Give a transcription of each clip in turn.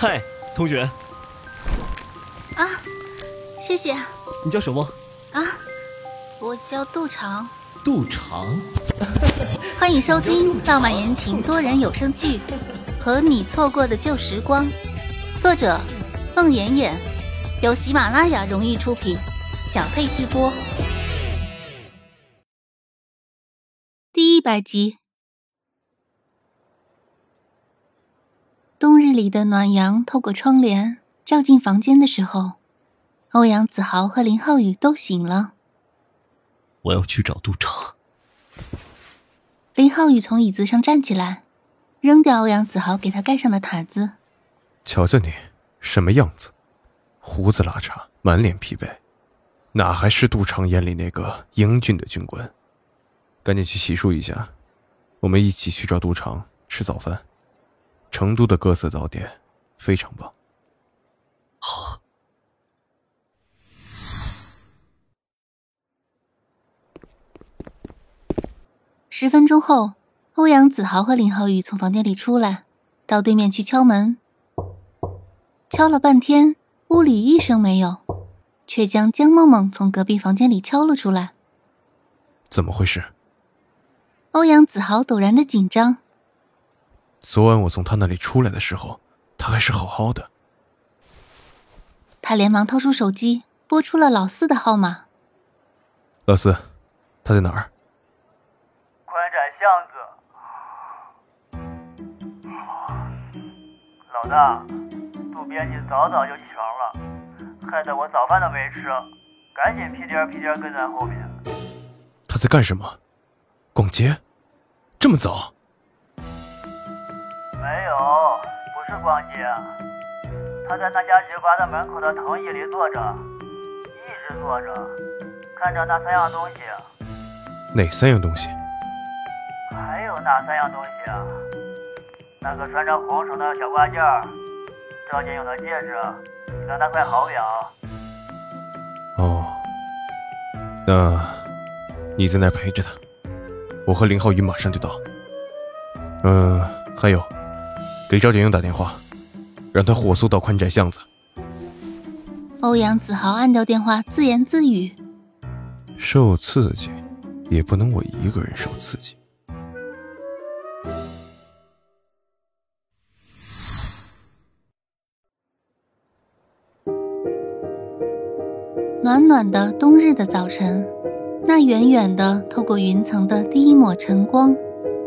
嗨，同学。啊，谢谢。你叫什么？啊，我叫杜长。杜长。欢迎收听浪漫言情多人有声剧《和你错过的旧时光》，作者：孟妍妍，由喜马拉雅荣誉出品，小佩直播。第一百集。冬日里的暖阳透过窗帘照进房间的时候，欧阳子豪和林浩宇都醒了。我要去找杜长。林浩宇从椅子上站起来，扔掉欧阳子豪给他盖上的毯子。瞧瞧你，什么样子？胡子拉碴，满脸疲惫，哪还是杜长眼里那个英俊的军官？赶紧去洗漱一下，我们一起去找杜长吃早饭。成都的各色早点非常棒。好。十分钟后，欧阳子豪和林浩宇从房间里出来，到对面去敲门。敲了半天，屋里一声没有，却将江梦梦从隔壁房间里敲了出来。怎么回事？欧阳子豪陡然的紧张。昨晚我从他那里出来的时候，他还是好好的。他连忙掏出手机，拨出了老四的号码。老四，他在哪儿？宽窄巷子。老大，杜编辑早早就起床了，害得我早饭都没吃，赶紧屁颠屁颠跟在后面。他在干什么？逛街？这么早？逛街，他在那家酒吧的门口的藤椅里坐着，一直坐着，看着那三样东西。哪三样东西？还有哪三样东西啊？那个穿着红绳的小挂件，赵建勇的戒指，和那块好表。哦，那你在那陪着他，我和林浩宇马上就到。嗯，还有。给赵景英打电话，让他火速到宽窄巷子。欧阳子豪按掉电话，自言自语：“受刺激，也不能我一个人受刺激。”暖暖的冬日的早晨，那远远的透过云层的第一抹晨光，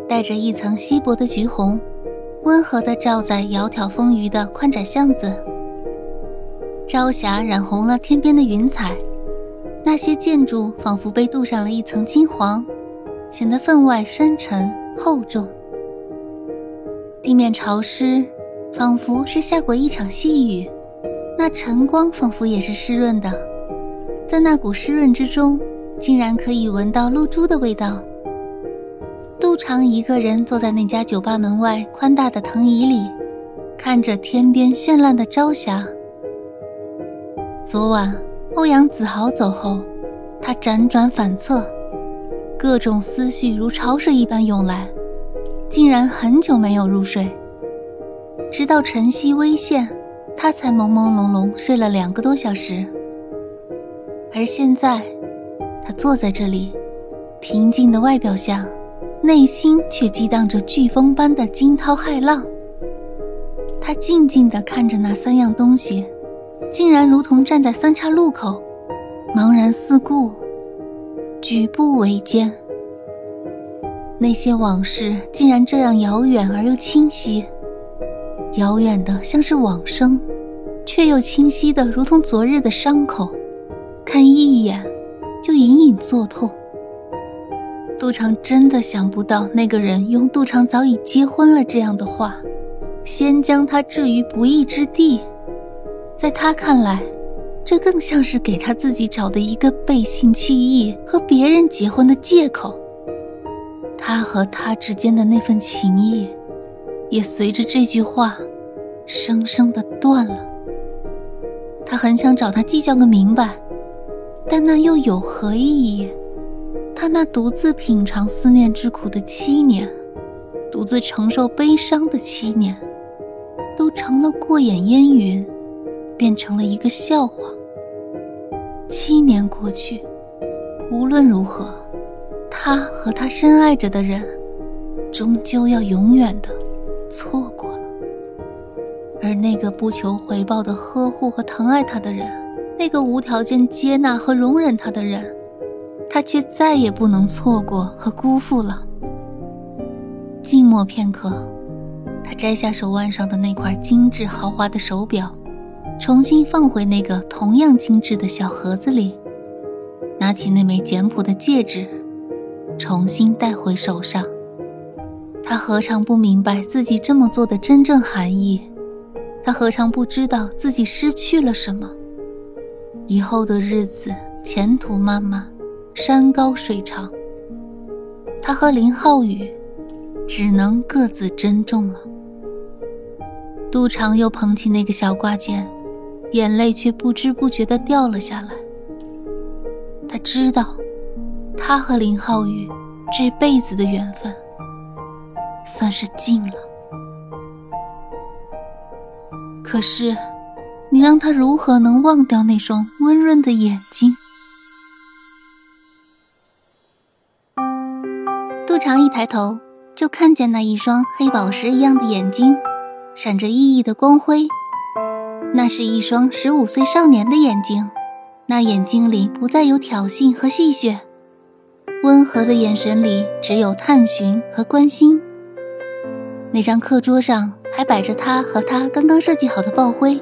带着一层稀薄的橘红。温和的照在窈窕丰腴的宽窄巷子，朝霞染红了天边的云彩，那些建筑仿佛被镀上了一层金黄，显得分外深沉厚重。地面潮湿，仿佛是下过一场细雨，那晨光仿佛也是湿润的，在那股湿润之中，竟然可以闻到露珠的味道。杜长一个人坐在那家酒吧门外宽大的藤椅里，看着天边绚烂的朝霞。昨晚欧阳子豪走后，他辗转反侧，各种思绪如潮水一般涌来，竟然很久没有入睡。直到晨曦微现，他才朦朦胧胧睡了两个多小时。而现在，他坐在这里，平静的外表下。内心却激荡着飓风般的惊涛骇浪。他静静地看着那三样东西，竟然如同站在三岔路口，茫然四顾，举步维艰。那些往事竟然这样遥远而又清晰，遥远的像是往生，却又清晰的如同昨日的伤口，看一眼就隐隐作痛。杜长真的想不到，那个人用“杜长早已结婚了”这样的话，先将他置于不义之地。在他看来，这更像是给他自己找的一个背信弃义和别人结婚的借口。他和他之间的那份情谊，也随着这句话，生生的断了。他很想找他计较个明白，但那又有何意义？他那独自品尝思念之苦的七年，独自承受悲伤的七年，都成了过眼烟云，变成了一个笑话。七年过去，无论如何，他和他深爱着的人，终究要永远的错过了。而那个不求回报的呵护和疼爱他的人，那个无条件接纳和容忍他的人，他却再也不能错过和辜负了。静默片刻，他摘下手腕上的那块精致豪华的手表。重新放回那个同样精致的小盒子里，拿起那枚简朴的戒指，重新戴回手上。他何尝不明白自己这么做的真正含义？他何尝不知道自己失去了什么？以后的日子，前途漫漫，山高水长。他和林浩宇，只能各自珍重了。杜长又捧起那个小挂件。眼泪却不知不觉地掉了下来。他知道，他和林浩宇这辈子的缘分算是尽了。可是，你让他如何能忘掉那双温润的眼睛？杜长一抬头，就看见那一双黑宝石一样的眼睛，闪着熠熠的光辉。那是一双十五岁少年的眼睛，那眼睛里不再有挑衅和戏谑，温和的眼神里只有探寻和关心。那张课桌上还摆着他和他刚刚设计好的爆灰，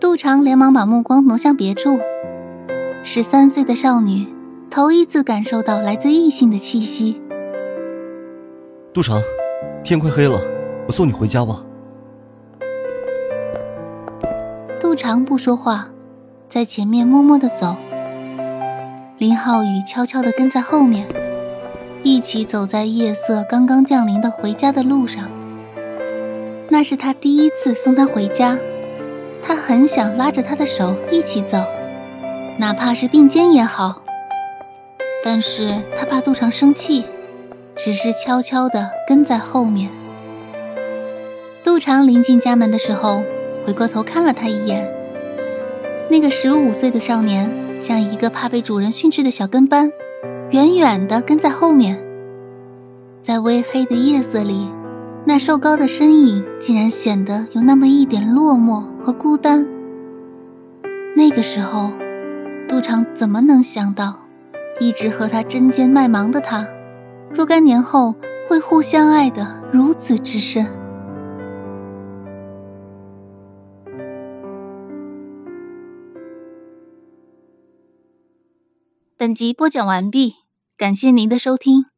杜长连忙把目光挪向别处。十三岁的少女头一次感受到来自异性的气息。杜长，天快黑了，我送你回家吧。杜长不说话，在前面默默的走。林浩宇悄悄的跟在后面，一起走在夜色刚刚降临的回家的路上。那是他第一次送她回家，他很想拉着她的手一起走，哪怕是并肩也好。但是他怕杜长生气，只是悄悄地跟在后面。杜长临近家门的时候。回过头看了他一眼，那个十五岁的少年像一个怕被主人训斥的小跟班，远远地跟在后面。在微黑的夜色里，那瘦高的身影竟然显得有那么一点落寞和孤单。那个时候，杜长怎么能想到，一直和他针尖麦芒的他，若干年后会互相爱的如此之深？本集播讲完毕，感谢您的收听。